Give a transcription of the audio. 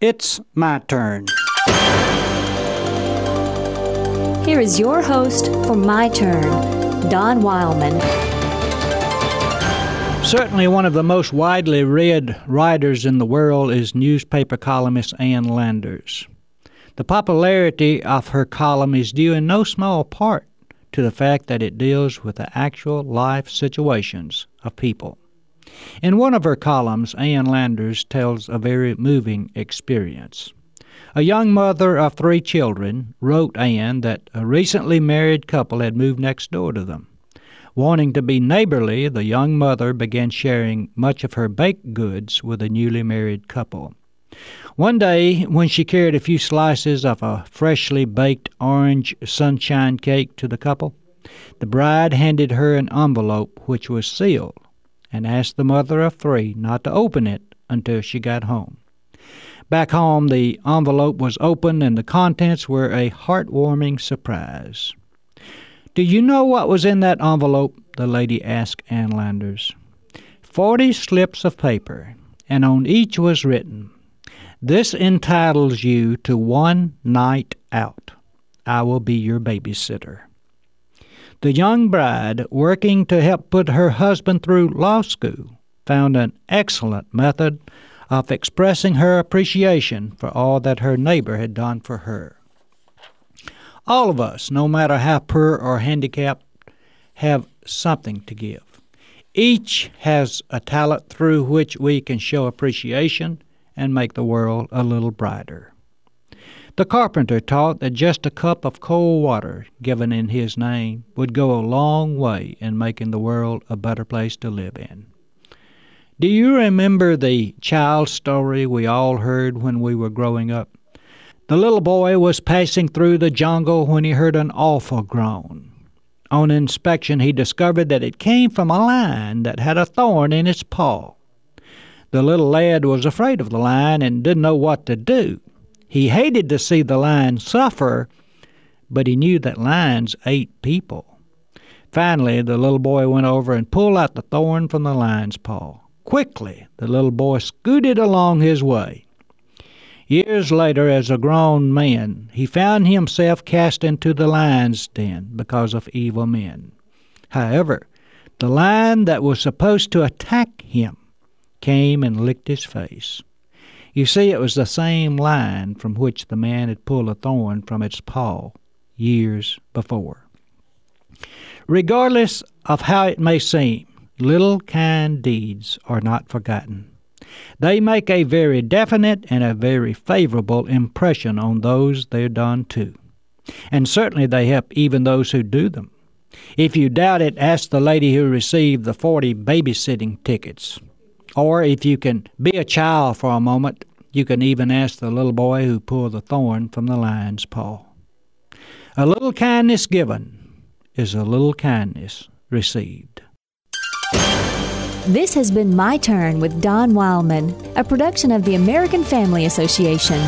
It's my turn. Here is your host for My Turn, Don Wildmon. Certainly, one of the most widely read writers in the world is newspaper columnist Ann Landers. The popularity of her column is due in no small part to the fact that it deals with the actual life situations of people. In one of her columns, Ann Landers tells a very moving experience. A young mother of three children wrote Ann that a recently married couple had moved next door to them. Wanting to be neighborly, the young mother began sharing much of her baked goods with the newly married couple. One day, when she carried a few slices of a freshly baked orange sunshine cake to the couple, the bride handed her an envelope which was sealed and asked the mother of three not to open it until she got home. Back home, the envelope was opened and the contents were a heartwarming surprise. Do you know what was in that envelope? the lady asked Ann Landers. Forty slips of paper, and on each was written, This entitles you to one night out. I will be your babysitter. The young bride, working to help put her husband through law school, found an excellent method of expressing her appreciation for all that her neighbor had done for her. All of us, no matter how poor or handicapped, have something to give. Each has a talent through which we can show appreciation and make the world a little brighter. The carpenter taught that just a cup of cold water given in his name would go a long way in making the world a better place to live in. Do you remember the child story we all heard when we were growing up? The little boy was passing through the jungle when he heard an awful groan. On inspection, he discovered that it came from a lion that had a thorn in its paw. The little lad was afraid of the lion and didn't know what to do. He hated to see the lion suffer, but he knew that lions ate people. Finally, the little boy went over and pulled out the thorn from the lion's paw. Quickly, the little boy scooted along his way. Years later, as a grown man, he found himself cast into the lion's den because of evil men. However, the lion that was supposed to attack him came and licked his face. You see, it was the same line from which the man had pulled a thorn from its paw years before. Regardless of how it may seem, little kind deeds are not forgotten. They make a very definite and a very favorable impression on those they're done to. And certainly they help even those who do them. If you doubt it, ask the lady who received the 40 babysitting tickets. Or if you can be a child for a moment, you can even ask the little boy who pulled the thorn from the lion's paw. A little kindness given is a little kindness received. This has been My Turn with Don Wildmon, a production of the American Family Association.